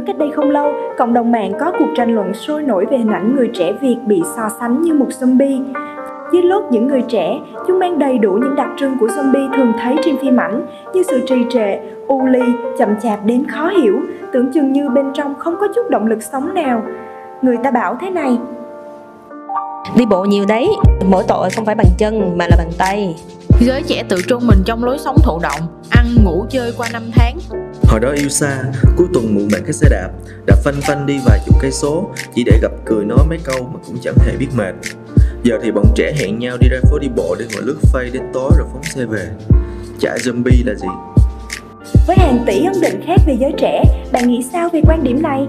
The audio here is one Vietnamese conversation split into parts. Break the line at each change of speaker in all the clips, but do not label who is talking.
nhớ cách đây không lâu, cộng đồng mạng có cuộc tranh luận sôi nổi về hình ảnh người trẻ Việt bị so sánh như một zombie. Dưới lốt những người trẻ, chúng mang đầy đủ những đặc trưng của zombie thường thấy trên phim ảnh như sự trì trệ, u ly, chậm chạp đến khó hiểu, tưởng chừng như bên trong không có chút động lực sống nào. Người ta bảo thế này,
Đi bộ nhiều đấy, mỗi tội không phải bằng chân mà là bằng tay
Giới trẻ tự trung mình trong lối sống thụ động Ăn, ngủ, chơi qua năm tháng
Hồi đó yêu xa, cuối tuần mượn bạn cái xe đạp Đạp phanh phanh đi vài chục cây số Chỉ để gặp cười nói mấy câu mà cũng chẳng hề biết mệt Giờ thì bọn trẻ hẹn nhau đi ra phố đi bộ để ngồi lướt phây đến tối rồi phóng xe về Chả zombie là gì
Với hàng tỷ ấn định khác về giới trẻ, bạn nghĩ sao về quan điểm này?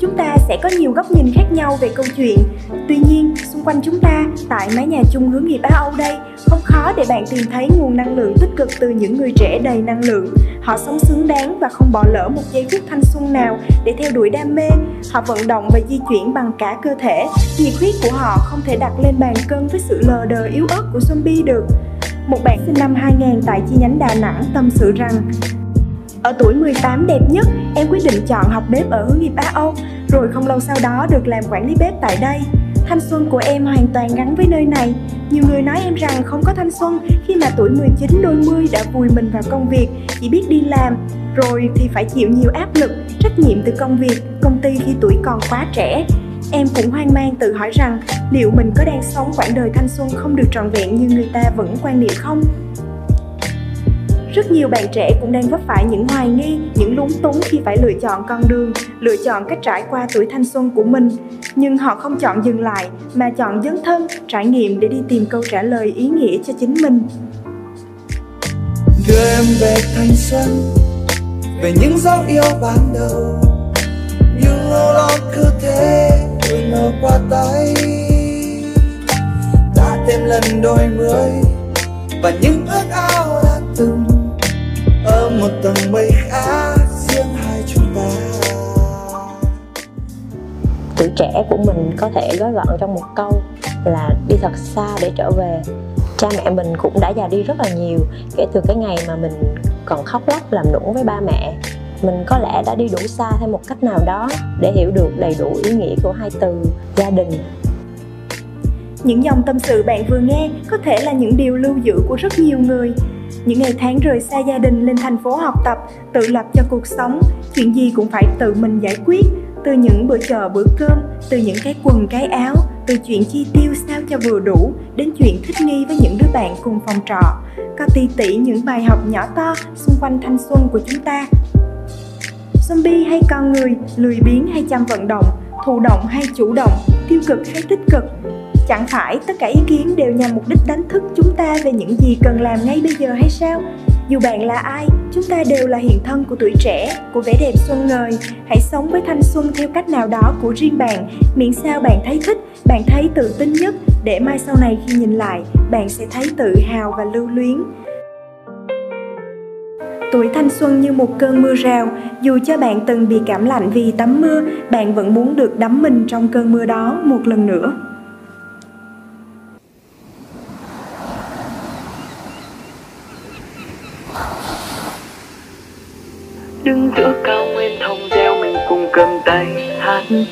Chúng ta sẽ có nhiều góc nhìn khác nhau về câu chuyện. Tuy nhiên, xung quanh chúng ta, tại mái nhà chung hướng nghiệp Á Âu đây, không khó để bạn tìm thấy nguồn năng lượng tích cực từ những người trẻ đầy năng lượng. Họ sống xứng đáng và không bỏ lỡ một giây phút thanh xuân nào để theo đuổi đam mê. Họ vận động và di chuyển bằng cả cơ thể. Nhiệt huyết của họ không thể đặt lên bàn cân với sự lờ đờ yếu ớt của zombie được. Một bạn sinh năm 2000 tại chi nhánh Đà Nẵng tâm sự rằng ở tuổi 18 đẹp nhất, em quyết định chọn học bếp ở hướng nghiệp Á Âu, rồi không lâu sau đó được làm quản lý bếp tại đây. Thanh xuân của em hoàn toàn gắn với nơi này. Nhiều người nói em rằng không có thanh xuân khi mà tuổi 19 đôi mươi đã vùi mình vào công việc, chỉ biết đi làm, rồi thì phải chịu nhiều áp lực, trách nhiệm từ công việc, công ty khi tuổi còn quá trẻ. Em cũng hoang mang tự hỏi rằng liệu mình có đang sống quãng đời thanh xuân không được trọn vẹn như người ta vẫn quan niệm không? Rất nhiều bạn trẻ cũng đang vấp phải những hoài nghi, những lúng túng khi phải lựa chọn con đường, lựa chọn cách trải qua tuổi thanh xuân của mình. Nhưng họ không chọn dừng lại, mà chọn dấn thân, trải nghiệm để đi tìm câu trả lời ý nghĩa cho chính mình.
Đưa em về thanh xuân, về những dấu yêu ban đầu. Nhưng lâu lo cứ thế, rồi mơ qua tay. Đã thêm lần đôi mươi, và những ước ao đã từng một tầng mây khác riêng hai chúng ta.
Tuổi trẻ của mình có thể gói gọn trong một câu là đi thật xa để trở về. Cha mẹ mình cũng đã già đi rất là nhiều kể từ cái ngày mà mình còn khóc lóc làm nũng với ba mẹ. Mình có lẽ đã đi đủ xa theo một cách nào đó để hiểu được đầy đủ ý nghĩa của hai từ gia đình.
Những dòng tâm sự bạn vừa nghe có thể là những điều lưu giữ của rất nhiều người những ngày tháng rời xa gia đình lên thành phố học tập, tự lập cho cuộc sống. Chuyện gì cũng phải tự mình giải quyết. Từ những bữa chợ bữa cơm, từ những cái quần, cái áo, từ chuyện chi tiêu sao cho vừa đủ, đến chuyện thích nghi với những đứa bạn cùng phòng trọ. Có ti tỉ những bài học nhỏ to xung quanh thanh xuân của chúng ta. Zombie hay con người, lười biếng hay chăm vận động, thụ động hay chủ động, tiêu cực hay tích cực. Chẳng phải tất cả ý kiến đều nhằm mục đích đánh thức chúng ta về những gì cần làm ngay bây giờ hay sao? Dù bạn là ai, chúng ta đều là hiện thân của tuổi trẻ, của vẻ đẹp xuân ngời. Hãy sống với thanh xuân theo cách nào đó của riêng bạn, miễn sao bạn thấy thích, bạn thấy tự tin nhất, để mai sau này khi nhìn lại, bạn sẽ thấy tự hào và lưu luyến. Tuổi thanh xuân như một cơn mưa rào, dù cho bạn từng bị cảm lạnh vì tắm mưa, bạn vẫn muốn được đắm mình trong cơn mưa đó một lần nữa.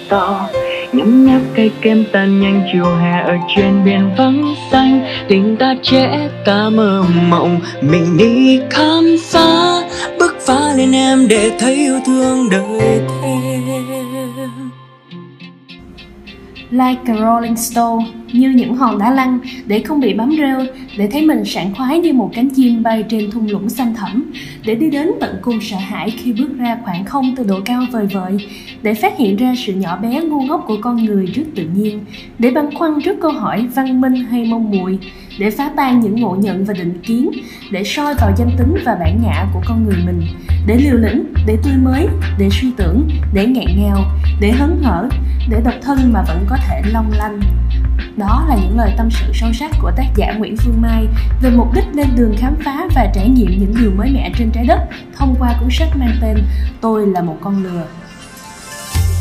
To. Nhấm nháp cây kem tan nhanh chiều hè ở trên biển vắng xanh. Tình ta trẻ, ta mơ mộng. Mình đi khám phá, bước phá lên em để thấy yêu thương đời thêm.
Like a Rolling Stone như những hòn đá lăn để không bị bám rêu, để thấy mình sảng khoái như một cánh chim bay trên thung lũng xanh thẳm, để đi đến tận cùng sợ hãi khi bước ra khoảng không từ độ cao vời vợi, để phát hiện ra sự nhỏ bé ngu ngốc của con người trước tự nhiên, để băn khoăn trước câu hỏi văn minh hay mong muội, để phá tan những ngộ nhận và định kiến, để soi vào danh tính và bản ngã của con người mình, để liều lĩnh, để tươi mới, để suy tưởng, để ngẹn ngào, để hấn hở, để độc thân mà vẫn có thể long lanh. Đó là những lời tâm sự sâu sắc của tác giả Nguyễn Phương Mai về mục đích lên đường khám phá và trải nghiệm những điều mới mẻ trên trái đất thông qua cuốn sách mang tên Tôi là một con lừa.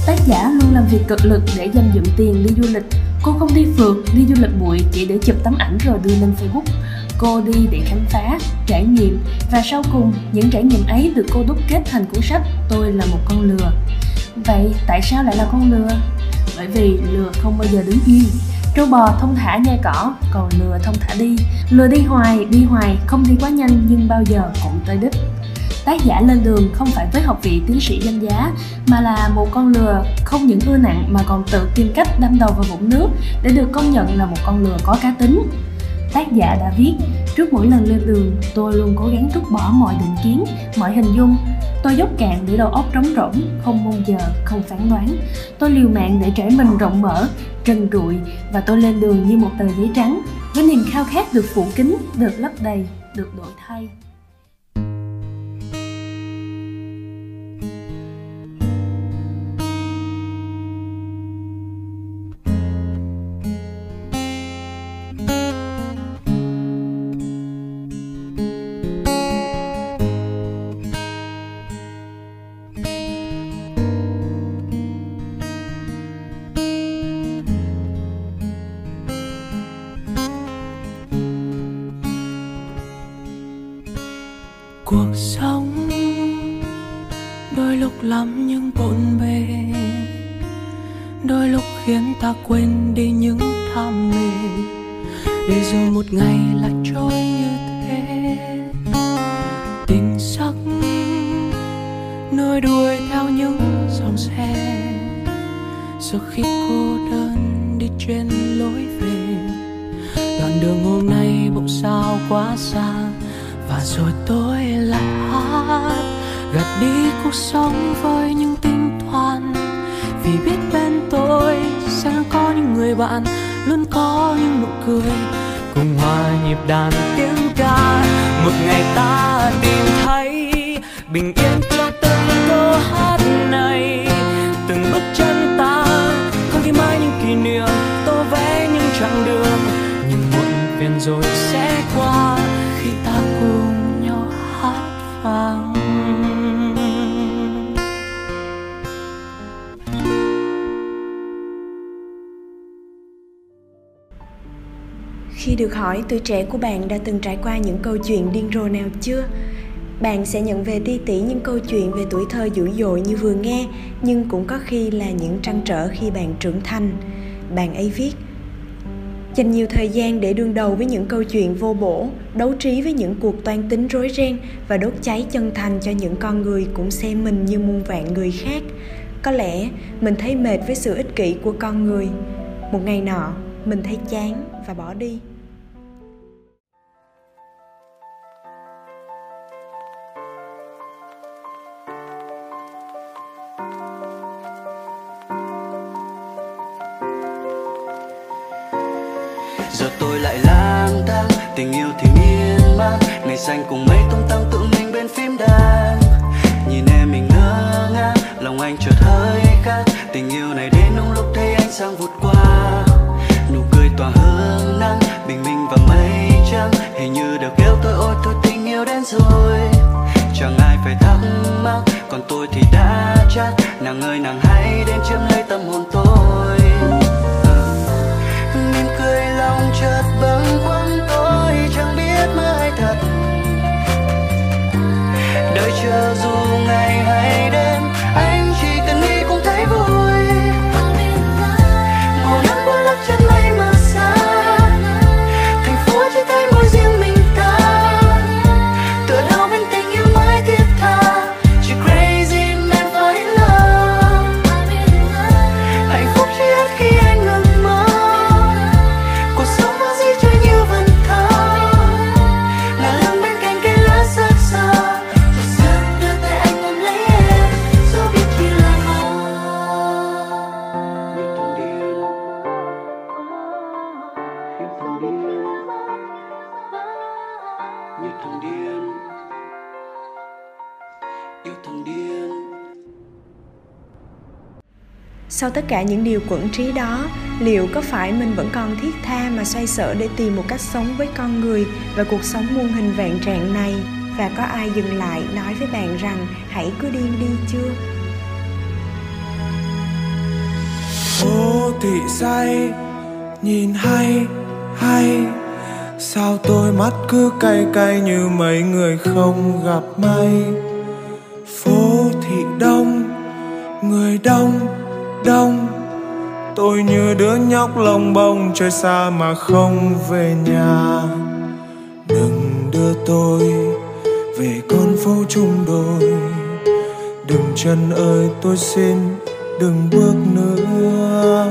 Tác giả luôn làm việc cực lực để dành dụm tiền đi du lịch. Cô không đi phượt, đi du lịch bụi chỉ để chụp tấm ảnh rồi đưa lên Facebook. Cô đi để khám phá, trải nghiệm và sau cùng những trải nghiệm ấy được cô đúc kết thành cuốn sách Tôi là một con lừa. Vậy tại sao lại là con lừa? Bởi vì lừa không bao giờ đứng yên Trâu bò thông thả nhai cỏ, còn lừa thông thả đi. Lừa đi hoài, đi hoài, không đi quá nhanh nhưng bao giờ cũng tới đích. Tác giả lên đường không phải với học vị tiến sĩ danh giá Mà là một con lừa không những ưa nặng mà còn tự tìm cách đâm đầu vào vũng nước Để được công nhận là một con lừa có cá tính. Tác giả đã viết Trước mỗi lần lên đường, tôi luôn cố gắng trút bỏ mọi định kiến, mọi hình dung Tôi dốc cạn để đầu óc trống rỗng, không mong giờ, không phán đoán. Tôi liều mạng để trải mình rộng mở, trần trụi và tôi lên đường như một tờ giấy trắng với niềm khao khát được phủ kín, được lấp đầy, được đổi thay.
Cuộc sống. Đôi lúc lắm những bộn bề, đôi lúc khiến ta quên đi những tham mê. Để rồi một ngày lại trôi như thế. Tình sắc nối đuôi theo những dòng xe. Rồi khi cô đơn đi trên lối về, đoạn đường hôm nay bỗng sao quá xa rồi tôi lại hát. Gạt đi cuộc sống với những tính toán. Vì biết bên tôi sẽ có những người bạn, luôn có những nụ cười. Cùng hòa nhịp đàn tiếng ca. Một ngày ta tìm thấy bình yên trong từng câu hát này. Từng bước chân ta không ghi mãi những kỷ niệm. Tô vẽ những chặng đường, nhưng muộn phiền rồi sẽ qua. Khi
được hỏi tuổi trẻ của bạn đã từng trải qua những câu chuyện điên rồ nào chưa? Bạn sẽ nhận về ti tỉ những câu chuyện về tuổi thơ dữ dội như vừa nghe, nhưng cũng có khi là những trăn trở khi bạn trưởng thành. Bạn ấy viết, dành nhiều thời gian để đương đầu với những câu chuyện vô bổ, đấu trí với những cuộc toan tính rối ren và đốt cháy chân thành cho những con người cũng xem mình như muôn vạn người khác. Có lẽ mình thấy mệt với sự ích kỷ của con người. Một ngày nọ, mình thấy chán và bỏ đi.
Tình yêu này đến đúng lúc thấy ánh sáng vụt qua. Nụ cười tỏa hương nắng, bình minh và mây trắng, hình như đều kêu tôi, ôi, thôi tình yêu đến rồi. Chẳng ai phải thắc mắc, còn tôi thì đã chắc, nàng ơi, nàng hãy đến chiếm lấy tâm hồn tôi. Mỉm cười lòng chợt bâng khuâng tôi, chẳng biết mai thật. Đợi chờ dù ngày
Sau tất cả những điều quẩn trí đó, liệu có phải mình vẫn còn thiết tha mà xoay sở để tìm một cách sống với con người và cuộc sống muôn hình vạn trạng này? Và có ai dừng lại nói với bạn rằng hãy cứ điên đi chưa?
phố thị say nhìn hay hay sao tôi mắt cứ cay cay như mấy người không gặp may phố thị đông người đông đông. Tôi như đứa nhóc lông bông chơi xa mà không về nhà. Đừng đưa tôi về con phố chung đôi. Đừng chân ơi, tôi xin đừng bước nữa.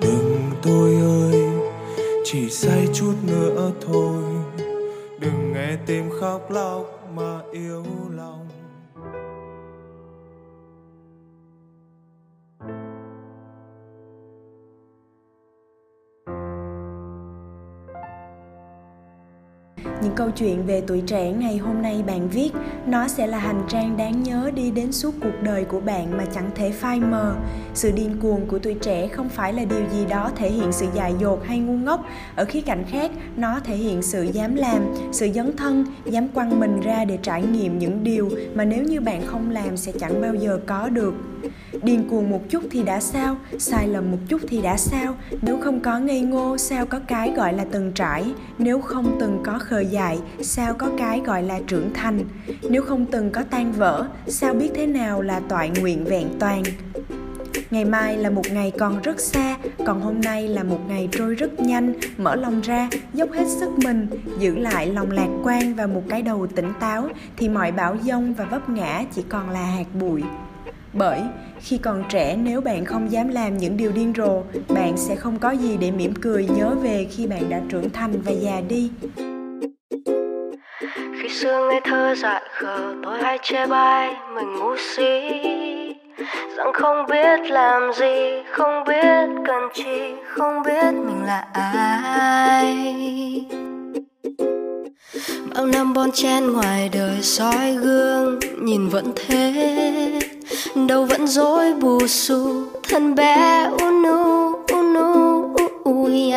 Đừng tôi ơi, chỉ say chút nữa thôi. Đừng nghe tim khóc lóc mà yêu lòng.
Những câu chuyện về tuổi trẻ ngày hôm nay bạn viết, nó sẽ là hành trang đáng nhớ đi đến suốt cuộc đời của bạn mà chẳng thể phai mờ. Sự điên cuồng của tuổi trẻ không phải là điều gì đó thể hiện sự dại dột hay ngu ngốc. Ở khía cạnh khác, nó thể hiện sự dám làm, sự dấn thân, dám quăng mình ra để trải nghiệm những điều mà nếu như bạn không làm sẽ chẳng bao giờ có được điên cuồng một chút thì đã sao, sai lầm một chút thì đã sao. Nếu không có ngây ngô, sao có cái gọi là từng trải? Nếu không từng có khờ dại, sao có cái gọi là trưởng thành? Nếu không từng có tan vỡ, sao biết thế nào là toại nguyện vẹn toàn? Ngày mai là một ngày còn rất xa, còn hôm nay là một ngày trôi rất nhanh. Mở lòng ra, dốc hết sức mình, giữ lại lòng lạc quan và một cái đầu tỉnh táo, thì mọi bão dông và vấp ngã chỉ còn là hạt bụi. Bởi khi còn trẻ, nếu bạn không dám làm những điều điên rồ, bạn sẽ không có gì để mỉm cười nhớ về khi bạn đã trưởng thành và già đi.
Khi xưa ngây thơ dại khờ, tôi hay chê bai mình ngu si. Rằng không biết làm gì, không biết cần chi, không biết mình là ai. Bao năm bon chen ngoài đời soi gương, nhìn vẫn thế đầu vẫn rối bù xù, thân bé unu unu ui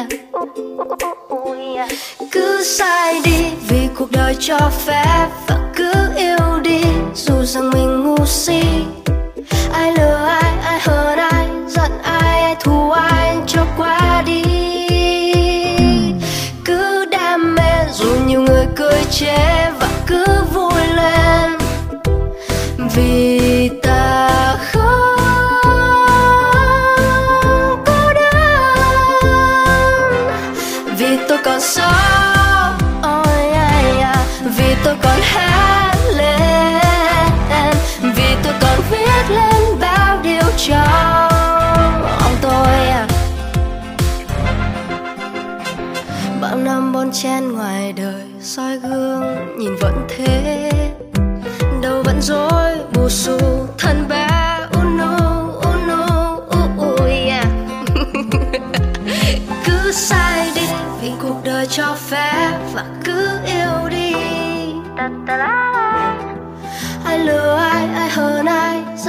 cứ sai đi, vì cuộc đời cho phép và cứ yêu đi, dù rằng mình ngu si. Ai lừa ai ai hờn ai, giận ai ai thù ai, cho qua đi. Cứ đam mê, dù nhiều người cười chế và cứ vui lên. Vì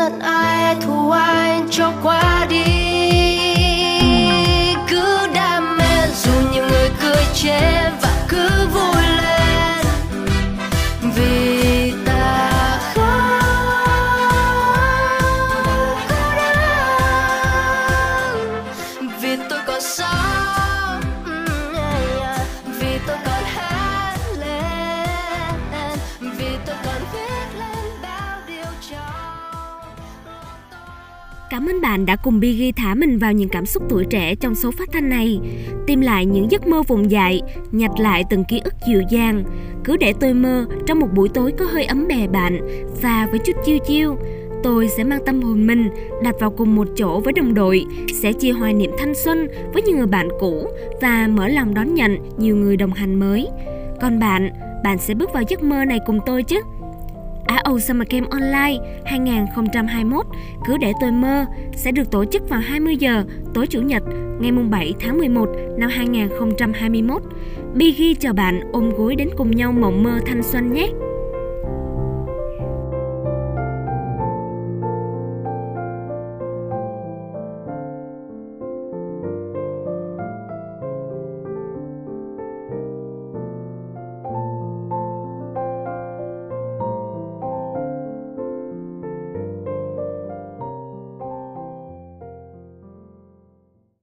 giận ai thù ai cho qua đi. Cứ đam mê dù nhiều người cười chê và cứ vui
đã cùng Biggie thả mình vào những cảm xúc tuổi trẻ trong số phát thanh này. Tìm lại những giấc mơ vùng dại, nhặt lại từng ký ức dịu dàng. Cứ để tôi mơ trong một buổi tối có hơi ấm bè bạn và với chút chiêu chiêu. Tôi sẽ mang tâm hồn mình đặt vào cùng một chỗ với đồng đội, sẽ chia hoài niệm thanh xuân với những người bạn cũ và mở lòng đón nhận nhiều người đồng hành mới. Còn bạn, bạn sẽ bước vào giấc mơ này cùng tôi chứ? Á Âu Summer Camp Online 2021 Cứ để tôi mơ, sẽ được tổ chức vào 20 giờ, tối Chủ nhật, ngày 7 tháng 11 năm 2021. Biggie chờ bạn ôm gối đến cùng nhau mộng mơ thanh xuân nhé!